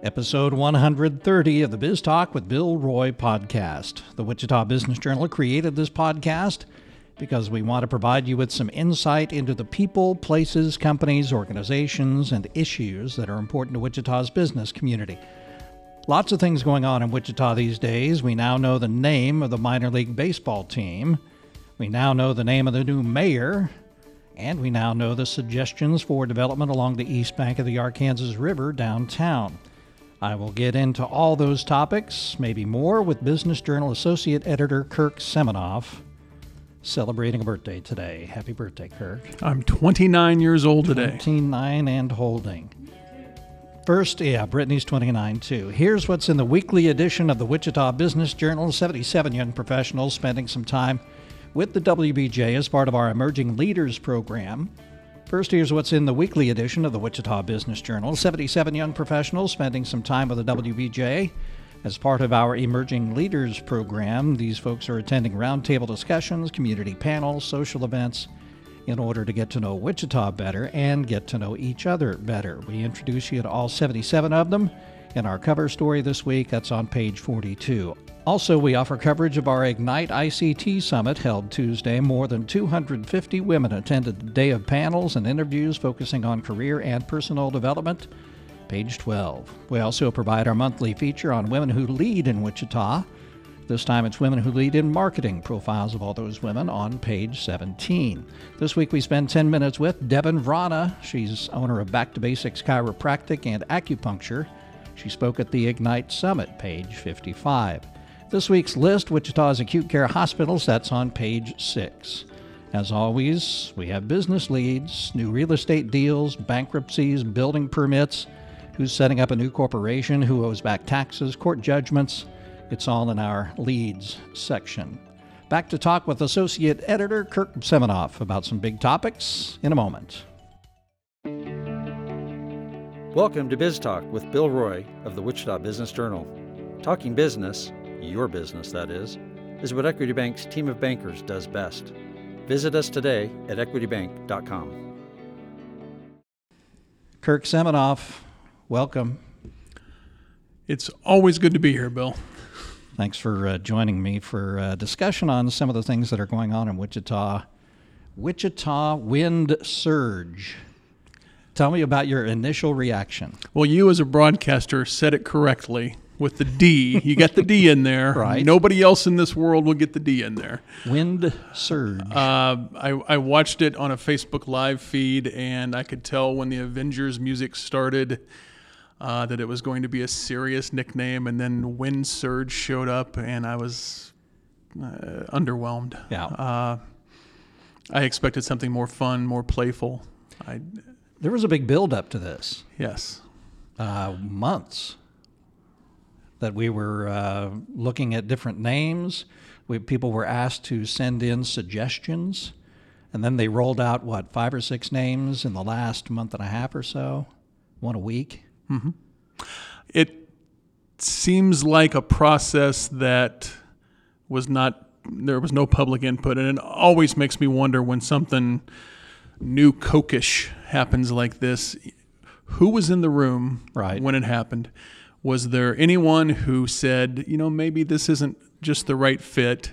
Episode 130 of the Biz Talk with Bill Roy podcast. The Wichita Business Journal created this podcast because we want to provide you with some insight into the people, places, companies, organizations, and issues that are important to Wichita's business community. Lots of things going on in Wichita these days. We now know the name of the minor league baseball team. We now know the name of the new mayor. And we now know the suggestions for development along the east bank of the Arkansas River downtown. I will get into all those topics, maybe more, with Business Journal Associate Editor Kirk Seminoff celebrating a birthday today. Happy birthday, Kirk. I'm 29 years old today. 29 and holding. First, yeah, Brittany's 29 too. Here's what's in the weekly edition of the Wichita Business Journal 77 young professionals spending some time with the WBJ as part of our Emerging Leaders program. First, here's what's in the weekly edition of the Wichita Business Journal 77 young professionals spending some time with the WBJ. As part of our Emerging Leaders program, these folks are attending roundtable discussions, community panels, social events in order to get to know Wichita better and get to know each other better. We introduce you to all 77 of them in our cover story this week. That's on page 42. Also, we offer coverage of our Ignite ICT Summit held Tuesday. More than 250 women attended the day of panels and interviews focusing on career and personal development. Page 12. We also provide our monthly feature on women who lead in Wichita. This time it's women who lead in marketing, profiles of all those women on page 17. This week we spend 10 minutes with Devin Vrana. She's owner of Back to Basics Chiropractic and Acupuncture. She spoke at the Ignite Summit, page 55. This week's list Wichita's acute care hospitals, that's on page 6. As always, we have business leads, new real estate deals, bankruptcies, building permits, who's setting up a new corporation, who owes back taxes, court judgments. It's all in our leads section. Back to talk with Associate Editor Kirk Seminoff about some big topics in a moment. Welcome to Biz Talk with Bill Roy of the Wichita Business Journal. Talking business your business that is, is what Equity Bank's team of bankers does best. Visit us today at equitybank.com. Kirk Seminoff, welcome. It's always good to be here, Bill. Thanks for uh, joining me for a discussion on some of the things that are going on in Wichita. Wichita wind surge. Tell me about your initial reaction. Well, you as a broadcaster said it correctly with the D. You got the D in there. Right. Nobody else in this world will get the D in there. Wind surge. Uh, I, I watched it on a Facebook live feed, and I could tell when the Avengers music started uh, that it was going to be a serious nickname, and then Wind Surge showed up, and I was uh, underwhelmed. Yeah. Uh, I expected something more fun, more playful. I, there was a big build up to this. yes. Uh, months that we were uh, looking at different names. We, people were asked to send in suggestions, and then they rolled out what five or six names in the last month and a half or so, one a week. Mm-hmm. It seems like a process that was not there was no public input, and it always makes me wonder when something new cokish happens like this. Who was in the room right. when it happened? Was there anyone who said, you know, maybe this isn't just the right fit?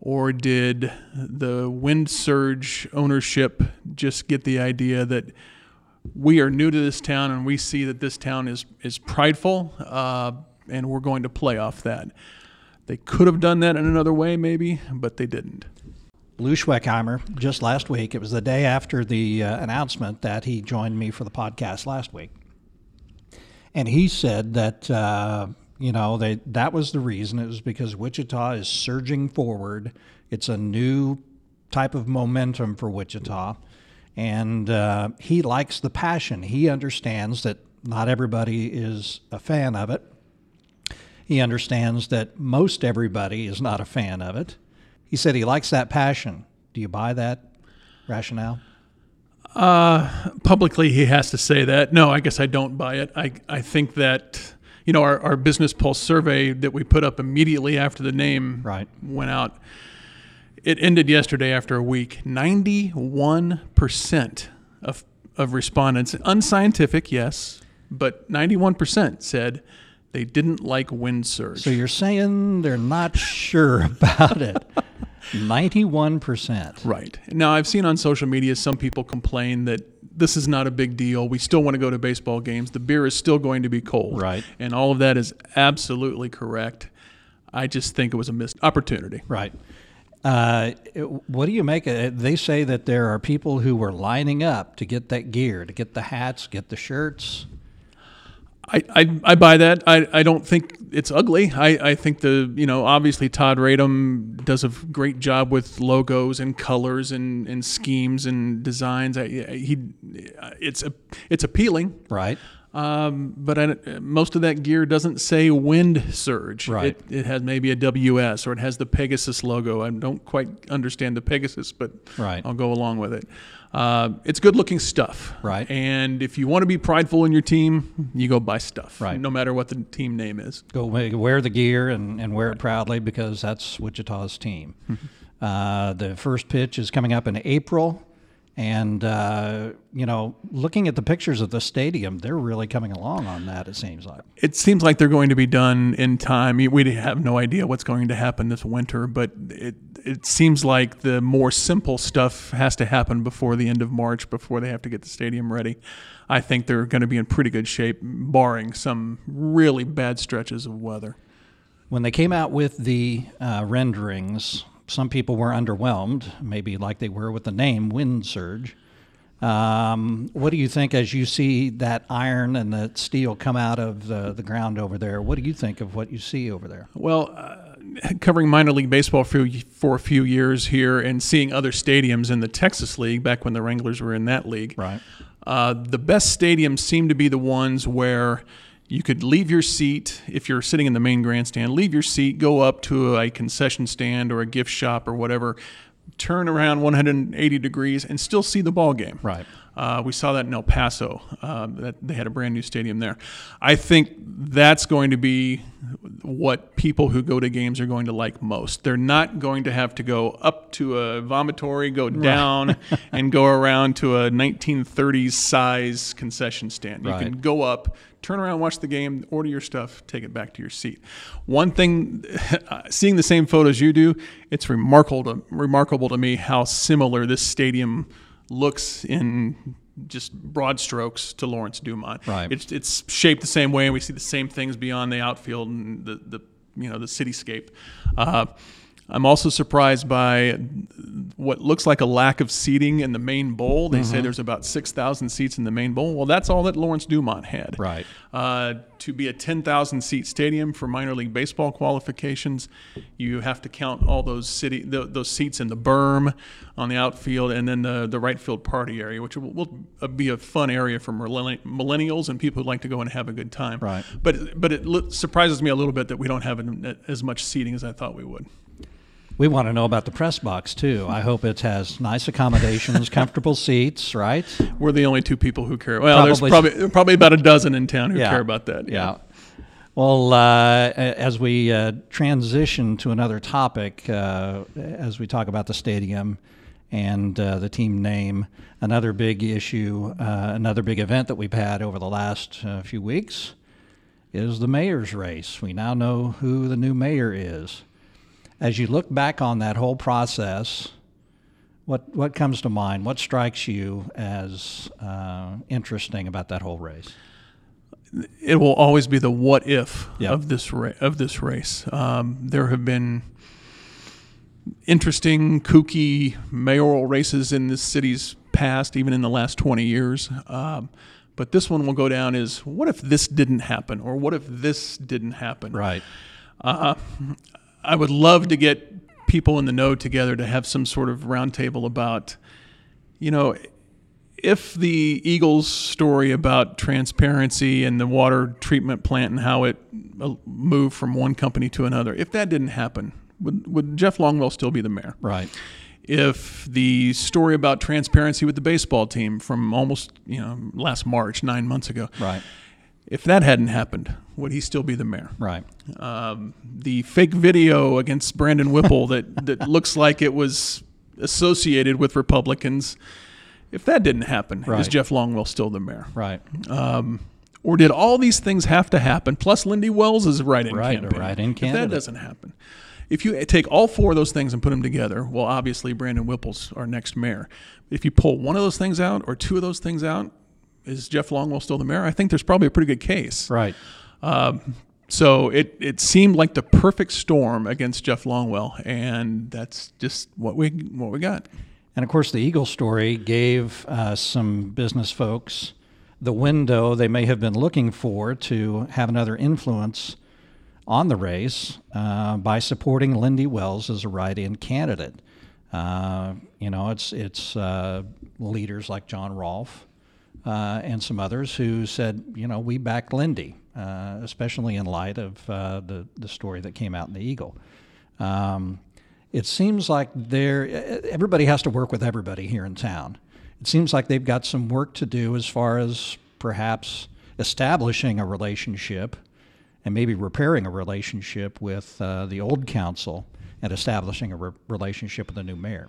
Or did the wind surge ownership just get the idea that we are new to this town and we see that this town is, is prideful uh, and we're going to play off that? They could have done that in another way, maybe, but they didn't. Lou Schweckheimer, just last week, it was the day after the uh, announcement that he joined me for the podcast last week and he said that uh, you know they, that was the reason. It was because Wichita is surging forward. It's a new type of momentum for Wichita, and uh, he likes the passion. He understands that not everybody is a fan of it. He understands that most everybody is not a fan of it. He said he likes that passion. Do you buy that rationale? Uh, publicly, he has to say that. No, I guess I don't buy it. I, I think that, you know, our, our Business Pulse survey that we put up immediately after the name right. went out, it ended yesterday after a week. 91% of, of respondents, unscientific, yes, but 91% said they didn't like wind surge. So you're saying they're not sure about it. 91%. Right. Now, I've seen on social media some people complain that this is not a big deal. We still want to go to baseball games. The beer is still going to be cold. Right. And all of that is absolutely correct. I just think it was a missed opportunity. Right. Uh, what do you make of it? They say that there are people who were lining up to get that gear, to get the hats, get the shirts. I, I, I buy that. I, I don't think it's ugly. I, I think the you know obviously Todd Radom does a great job with logos and colors and, and schemes and designs. I, he it's a, it's appealing. Right. Um, but I, most of that gear doesn't say wind surge. Right. It, it has maybe a WS or it has the Pegasus logo. I don't quite understand the Pegasus, but Right. I'll go along with it. Uh, it's good looking stuff. Right. And if you want to be prideful in your team, you go buy stuff. Right. No matter what the team name is. Go wear the gear and, and wear it proudly because that's Wichita's team. uh, the first pitch is coming up in April. And, uh, you know, looking at the pictures of the stadium, they're really coming along on that, it seems like. It seems like they're going to be done in time. We have no idea what's going to happen this winter, but it it seems like the more simple stuff has to happen before the end of March, before they have to get the stadium ready. I think they're going to be in pretty good shape, barring some really bad stretches of weather. When they came out with the uh, renderings, some people were underwhelmed, maybe like they were with the name Wind Surge. Um, what do you think as you see that iron and that steel come out of the, the ground over there? What do you think of what you see over there? Well, uh, covering minor league baseball for, for a few years here and seeing other stadiums in the Texas League back when the Wranglers were in that league. Right. Uh, the best stadiums seem to be the ones where you could leave your seat if you're sitting in the main grandstand, leave your seat, go up to a concession stand or a gift shop or whatever, turn around 180 degrees, and still see the ball game. Right. Uh, we saw that in El Paso. Uh, that they had a brand new stadium there. I think that's going to be what people who go to games are going to like most. They're not going to have to go up to a vomitory, go down, and go around to a 1930s size concession stand. You Right. can go up, turn around, watch the game, order your stuff, take it back to your seat. One thing, seeing the same photos you do, it's remarkable to, remarkable to me how similar this stadium looks in just broad strokes to Lawrence Dumont. Right. It's it's shaped the same way, and we see the same things beyond the outfield and the the you know the cityscape. Uh, I'm also surprised by what looks like a lack of seating in the main bowl. They Mm-hmm. say there's about 6,000 seats in the main bowl. Well, that's all that Lawrence Dumont had. Right. Uh, to be a 10,000 seat stadium for minor league baseball qualifications, you have to count all those city th those seats in the berm on the outfield and then the, the right field party area, which will, will be a fun area for millennials and people who like to go and have a good time. Right. But but it surprises me a little bit that we don't have an, as much seating as I thought we would. We want to know about the press box too. I hope it has nice accommodations, comfortable seats, right? We're the only two people who care. Well, Probably- there's probably probably about a dozen in town who Yeah. care about that. Yeah. Well, uh, as we uh, transition to another topic, uh, as we talk about the stadium and uh, the team name, another big issue, uh, another big event that we've had over the last uh, few weeks is the mayor's race. We now know who the new mayor is. As you look back on that whole process, what what comes to mind? What strikes you as uh, interesting about that whole race? it will always be the what if Yeah. of this ra- of this race. Um, there have been interesting, kooky mayoral races in this city's past, even in the last twenty years. Um, but this one will go down as what if this didn't happen, or what if this didn't happen? Right. Uh, I would love to get people in the know together to have some sort of roundtable about, you know, if the Eagles story about transparency and the water treatment plant and how it uh, moved from one company to another, if that didn't happen, would, would Jeff Longwell still be the mayor? Right. If the story about transparency with the baseball team from almost, you know, last March, nine months ago, Right. If that hadn't happened, would he still be the mayor? Right. um, the fake video against Brandon Whipple that, that looks like it was associated with Republicans. If that didn't happen, is Jeff Longwell still the mayor? Right. Um, Or did all these things have to happen? Plus, Lyndy Wells is right in Canada. Right, campaign. write-in If that doesn't happen, if you take all four of those things and put them together, well, obviously Brandon Whipple's our next mayor. If you pull one of those things out or two of those things out, is Jeff Longwell still the mayor? I think there's probably a pretty good case. Right. So it, it seemed like the perfect storm against Jeff Longwell, and that's just what we what we got. And of course, the Eagle story gave uh, some business folks the window they may have been looking for to have another influence on the race uh, by supporting Lyndy Wells as a write-in candidate. Uh, you know, it's it's uh, leaders like John Rolfe uh, and some others who said, you know, we back Lyndy, uh, especially in light of uh, the the story that came out in the Eagle. Um, it seems like they're everybody has to work with everybody here in town. It seems like they've got some work to do as far as perhaps establishing a relationship and maybe repairing a relationship with uh, the old council and establishing a re- relationship with the new mayor.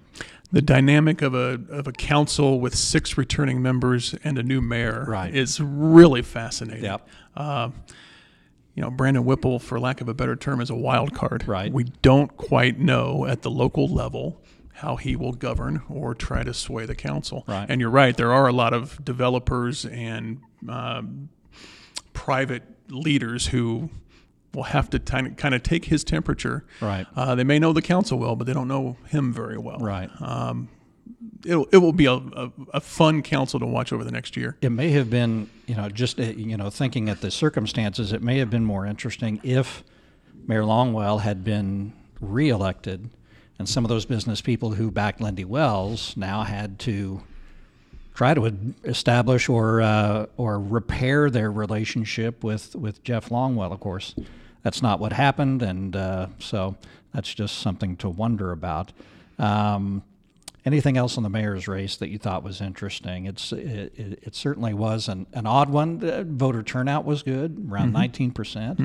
The dynamic of a of a council with six returning members and a new mayor Right. is really fascinating. Yep. Uh, you know, Brandon Whipple, for lack of a better term, is a wild card. Right. We don't quite know at the local level how he will govern or try to sway the council. Right. And you're right, there are a lot of developers and um, private leaders who will have to kind of, kind of take his temperature. Right. Uh, they may know the council well, but they don't know him very well. Right. It'll, it will be a, a, a fun council to watch over the next year. It may have been, you know, just uh, you know, thinking at the circumstances, it may have been more interesting if Mayor Longwell had been reelected, and some of those business people who backed Lyndy Wells now had to try to establish or uh, or repair their relationship with with Jeff Longwell. Of course, that's not what happened, and uh, so that's just something to wonder about. Um, anything else on the mayor's race that you thought was interesting? It's it, it, it certainly was an, an odd one. The voter turnout was good, around 19 percent.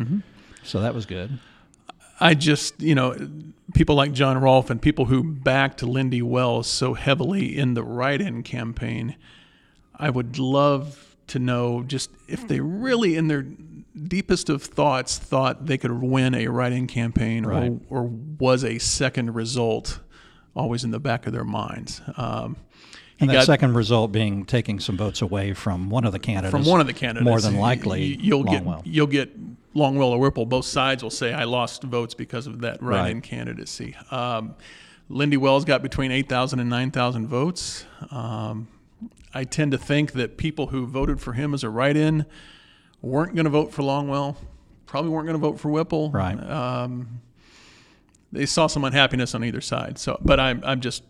So that was good. I just, you know, people like John Rolfe and people who backed Lyndy Wells so heavily in the write in campaign, I would love to know just if they really, in their deepest of thoughts, thought they could win a write in campaign Right. or, or was a second result always in the back of their minds. Um, And that got- second result being taking some votes away from one of the candidates. from one of the candidates. More than likely, you'll Longwell. get you'll get Longwell or Whipple. Both sides will say I lost votes because of that write-in Right. candidacy. Um, Lyndy Wells got between eight thousand and nine thousand votes. Um, I tend to think that people who voted for him as a write-in weren't going to vote for Longwell. Probably weren't going to vote for Whipple. Right. Um, they saw some unhappiness on either side. So, but I'm I'm just.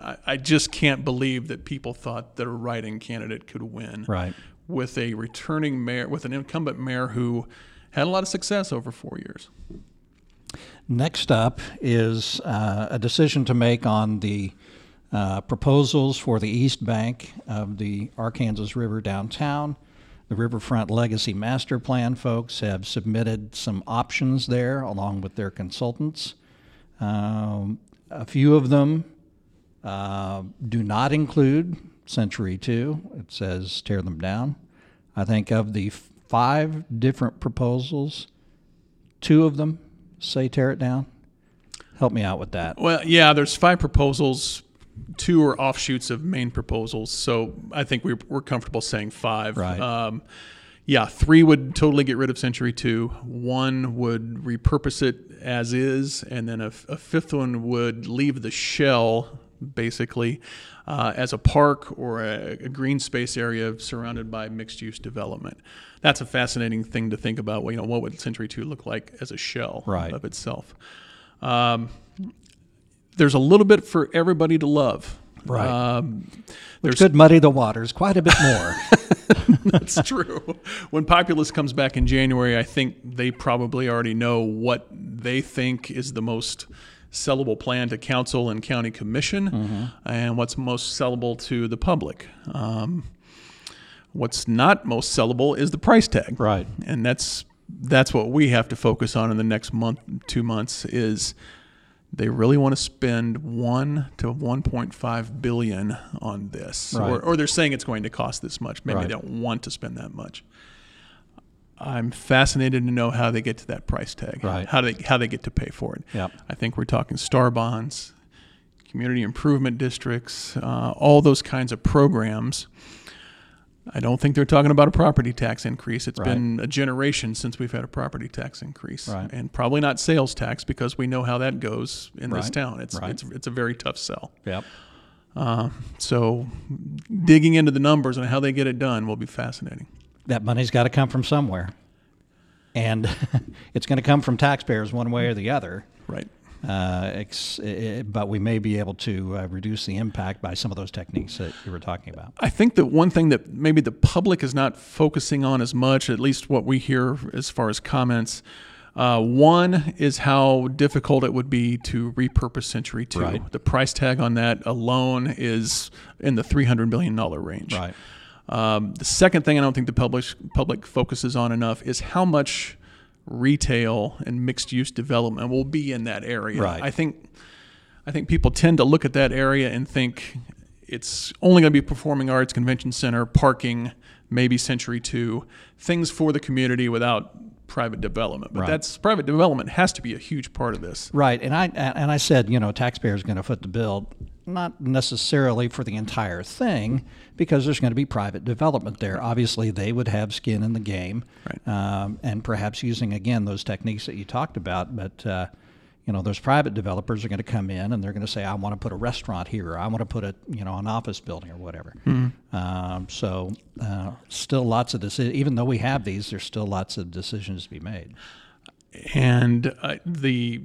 I I just can't believe that people thought that a write-in candidate could win Right. with a returning mayor, with an incumbent mayor who had a lot of success over four years. Next up is uh, a decision to make on the uh, proposals for the east bank of the Arkansas River downtown. The Riverfront Legacy Master Plan folks have submitted some options there along with their consultants. Um, a few of them uh, do not include Century 2. It says tear them down. I think of the f- five different proposals, two of them say tear it down. Help me out with that. Well, yeah, there's five proposals. Two are offshoots of main proposals, so I think we're, we're comfortable saying five. Right. Um, yeah, three would totally get rid of Century Two. One would repurpose it as is, and then a, a fifth one would leave the shell basically uh, as a park or a, a green space area surrounded by mixed-use development. That's a fascinating thing to think about. Well, You know, what would Century Two look like as a shell Right. of itself? Um, there's a little bit for everybody to love. Right. Um, Which could muddy the waters quite a bit more. that's true. When Populous comes back in January, I think they probably already know what they think is the most sellable plan to council and county commission and what's most sellable to the public. Um, what's not most sellable is the price tag. Right. And that's that's what we have to focus on in the next month, two months is they really want to spend one to 1.5 billion on this, Right. or, or they're saying it's going to cost this much. Maybe Right. they don't want to spend that much. I'm fascinated to know how they get to that price tag. Right. How they how they get to pay for it. Yep. I think we're talking star bonds, community improvement districts, uh, all those kinds of programs. I don't think they're talking about a property tax increase. It's Right. been a generation since we've had a property tax increase, Right. and probably not sales tax because we know how that goes in this town. It's Right. it's it's a very tough sell. Yep. Um, so, digging into the numbers and how they get it done will be fascinating. That money's got to come from somewhere. And it's going to come from taxpayers one way or the other. Right. Uh, ex- eh, but we may be able to uh, reduce the impact by some of those techniques that you were talking about. I think that one thing that maybe the public is not focusing on as much, at least what we hear as far as comments, uh, one is how difficult it would be to repurpose Century 2. Right. The price tag on that alone is in the $300 million range. Right. Um, the second thing I don't think the public, public focuses on enough is how much retail and mixed use development will be in that area. Right. I think I think people tend to look at that area and think it's only going to be performing arts, convention center, parking, maybe Century Two, things for the community without private development. But Right. that's private development has to be a huge part of this. Right, and I and I said, you know, taxpayers going to foot the bill, not necessarily for the entire thing, because there's going to be private development there. Obviously, they would have skin in the game, Right. um, and perhaps using again those techniques that you talked about. But uh, you know, those private developers are going to come in and they're going to say, I want to put a restaurant here, or I want to put a you know an office building or whatever. Um, so uh, still lots of decisions. Even though we have these, there's still lots of decisions to be made. and uh, the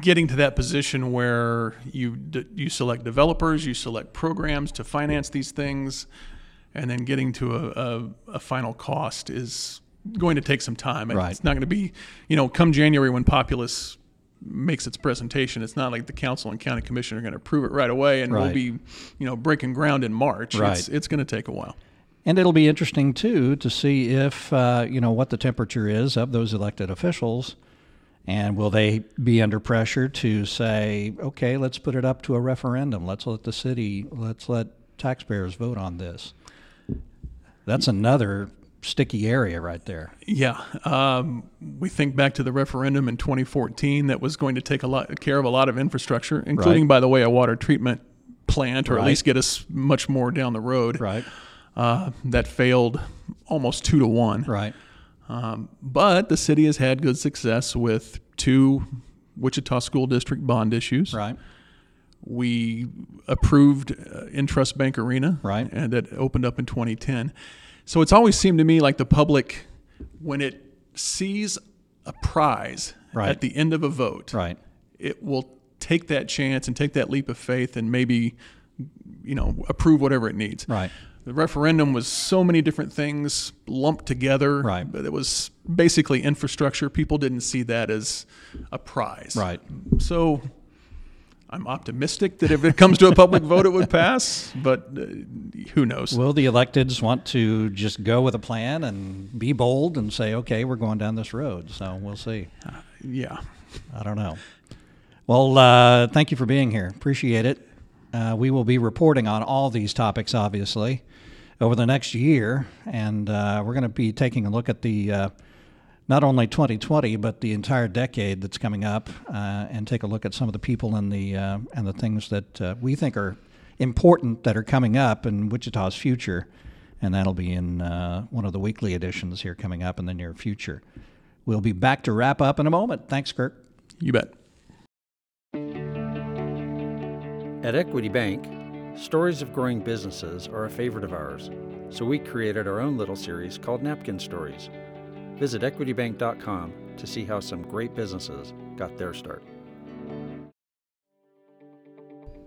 getting to that position where you d- you select developers, you select programs to finance these things, and then getting to a, a, a final cost is going to take some time. Right. It's not going to be, you know, come January when Populous makes its presentation. It's not like the council and county commission are going to approve it right away, and we'll be, you know, breaking ground in March. Right. It's, it's going to take a while. And it'll be interesting too to see if uh, you know what the temperature is of those elected officials, and will they be under pressure to say, okay, let's put it up to a referendum. Let's let the city, let's let taxpayers vote on this. That's another sticky area right there. Yeah, um, we think back to the referendum in 2014 that was going to take a lot care of a lot of infrastructure, including, Right. by the way, a water treatment plant, or Right. at least get us much more down the road. Right. Uh, that failed almost two to one. Right. Um, but the city has had good success with two Wichita School District bond issues. Right. We approved uh, Intrust Bank Arena, Right. and that opened up in 2010. So it's always seemed to me like the public, when it sees a prize Right. at the end of a vote, Right. it will take that chance and take that leap of faith and maybe, you know, approve whatever it needs. Right. The referendum was so many different things lumped together. Right. But it was basically infrastructure. People didn't see that as a prize. Right. So I'm optimistic that if it comes to a public vote, it would pass, but uh, who knows? Will the electeds want to just go with a plan and be bold and say, okay, we're going down this road? So we'll see. yeah. I don't know. Well, uh, thank you for being here. Appreciate it. Uh, we will be reporting on all these topics, obviously, over the next year, and uh, we're going to be taking a look at the uh, not only 2020 but the entire decade that's coming up, uh, and take a look at some of the people and the uh, and the things that uh, we think are important that are coming up in Wichita's future, and that'll be in uh, one of the weekly editions here coming up in the near future. We'll be back to wrap up in a moment. Thanks, Kirk. You bet. At Equity Bank, stories of growing businesses are a favorite of ours, so we created our own little series called Napkin Stories. Visit equitybank.com to see how some great businesses got their start.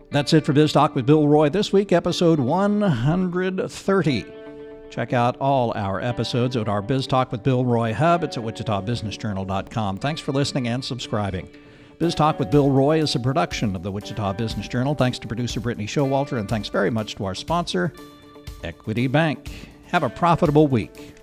That's it for Biz Talk with Bill Roy this week, episode 130. Check out all our episodes at our Biz Talk with Bill Roy hub. It's at wichitabusinessjournal.com. Thanks for listening and subscribing. Biz Talk with Bill Roy is a production of the Wichita Business Journal. Thanks to producer Brittany Showalter, and thanks very much to our sponsor, Equity Bank. Have a profitable week.